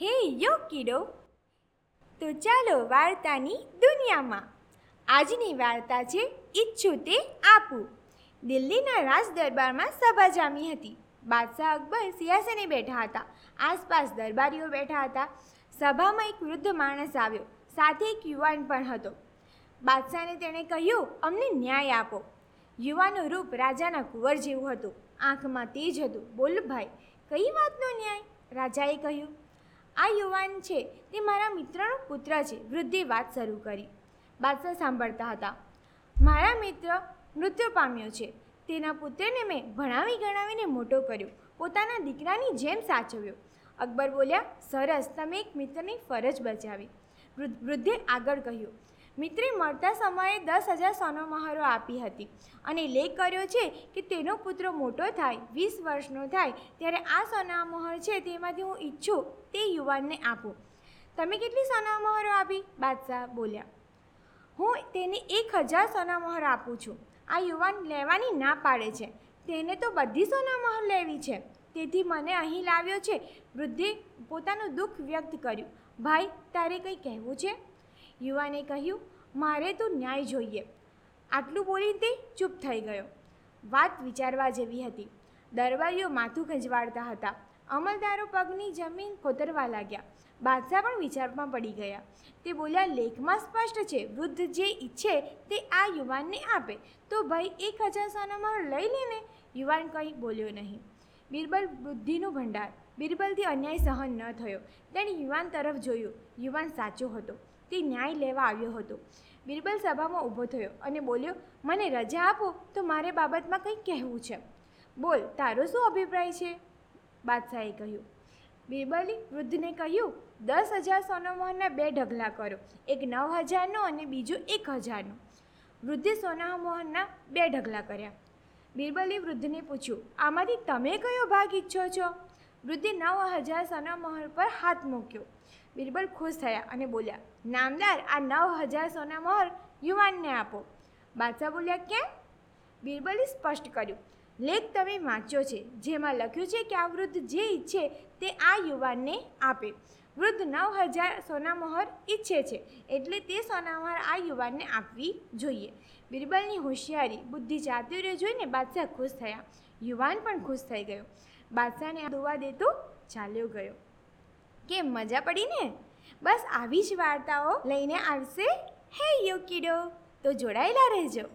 હે યો કીડો તો ચાલો વાર્તાની દુનિયામાં. આજની વાર્તા છે ઈચ્છું તે આપું. દિલ્હીના રાજ દરબારમાં સભા જામી હતી. બાદશાહ અકબર સિંહાસને બેઠા હતા. આસપાસ દરબારીઓ બેઠા હતા. સભામાં એક વૃદ્ધ માણસ આવ્યો. સાથે એક યુવાન પણ હતો. બાદશાહને તેણે કહ્યું, અમને ન્યાય આપો. યુવાનું રૂપ રાજાના કુંવર જેવું હતું. આંખમાં તેજ હતું. બોલ ભાઈ, કઈ વાતનો ન્યાય? રાજાએ કહ્યું આ યુવાન છે તે મારા મિત્રનો પુત્ર છે. વૃદ્ધે વાત શરૂ કરી. બાદશાહ સાંભળતા હતા. મારા મિત્ર મૃત્યુ પામ્યો છે. તેના પુત્રને મેં ભણાવી ગણાવીને મોટો કર્યો. પોતાના દીકરાની જેમ સાચવ્યો અકબર બોલ્યા, સરસ. તમે એક મિત્રની ફરજ બજાવી. વૃદ્ધે આગળ કહ્યું. મિત્રે મળતા સમયે દસ હજાર સોનો મહારો આપી હતી અને લેખ કર્યો છે કે તેનો પુત્ર મોટો થાય, વીસ વર્ષનો થાય, ત્યારે આ સોના મહોર છે તેમાંથી હું ઈચ્છું તે યુવાનને આપું. તમે કેટલી સોના મહોરો આપી? બાદશાહ બોલ્યા. હું તેને એક હજાર સોના મહોર આપું છું. આ યુવાન લેવાની ના પાડે છે. તેને તો બધી સોના મહોર લેવી છે. તેથી મને અહીં લાવ્યો છે. વૃદ્ધે પોતાનું દુઃખ વ્યક્ત કર્યું. ભાઈ, તારે કંઈ કહેવું છે? યુવાને કહ્યું, મારે તો ન્યાય જોઈએ. આટલું બોલી તે ચૂપ થઈ ગયો. વાત વિચારવા જેવી હતી. દરબારીઓ માથું ખંજવાડતા હતા. અમલદારો પગની જમીન ખોતરવા લાગ્યા. બાદશાહ પણ વિચારમાં પડી ગયા. તે બોલ્યા, લેખમાં સ્પષ્ટ છે, વૃદ્ધ જે ઈચ્છે તે આ યુવાનને આપે. તો ભાઈ એક હજાર સોનામાં લઈ લે ને. યુવાન કંઈ બોલ્યો નહીં. બિરબલ બુદ્ધિનો ભંડાર. બિરબલથી અન્યાય સહન ન થયો. તેણે યુવાન તરફ જોયું. યુવાન સાચો હતો. તે ન્યાય લેવા આવ્યો હતો. બિરબલ સભામાં ઊભો થયો અને બોલ્યો, મને રજા આપો તો મારે બાબતમાં કંઈક કહેવું છે. બોલ, તારો શું અભિપ્રાય છે? બાદશાહે કહ્યું, બિરબલે વૃદ્ધને કહ્યું, દસ હજાર સોનામોહનના બે ઢગલા કરો, એક નવ હજારનો અને બીજો એક હજારનો. વૃદ્ધે સોનામોહનના બે ઢગલા કર્યા. બિરબલે વૃદ્ધને પૂછ્યું, આમાંથી તમે કયો ભાગ ઈચ્છો છો? વૃદ્ધે નવ હજાર સોનામોહર પર હાથ મૂક્યો. બિરબલ ખુશ થયા અને બોલ્યા, નામદાર, આ નવ હજાર સોનામોહર યુવાનને આપો. બાદશાહ બોલ્યા, કેમ? બિરબલે સ્પષ્ટ કર્યું, લેખ તમે વાંચ્યો છે, જેમાં લખ્યું છે કે આ વૃદ્ધ જે ઈચ્છે તે આ યુવાનને આપે. વૃદ્ધ નવ હજાર સોનામોહર ઈચ્છે છે, એટલે તે સોનામોહર આ યુવાનને આપવી જોઈએ. બિરબલની હોશિયારી બુદ્ધિ ચાતુર્ય જોઈને બાદશાહ ખુશ થયા. યુવાન પણ ખુશ થઈ ગયો. બાદશાહને ધોવા દેતો ચાલ્યો ગયો. કેમ મજા પડી ને? બસ આવી જ વાર્તાઓ લઈને આવશે. હે યુ કીડો, તો જોડાયેલા રહેજો.